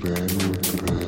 creo, creo.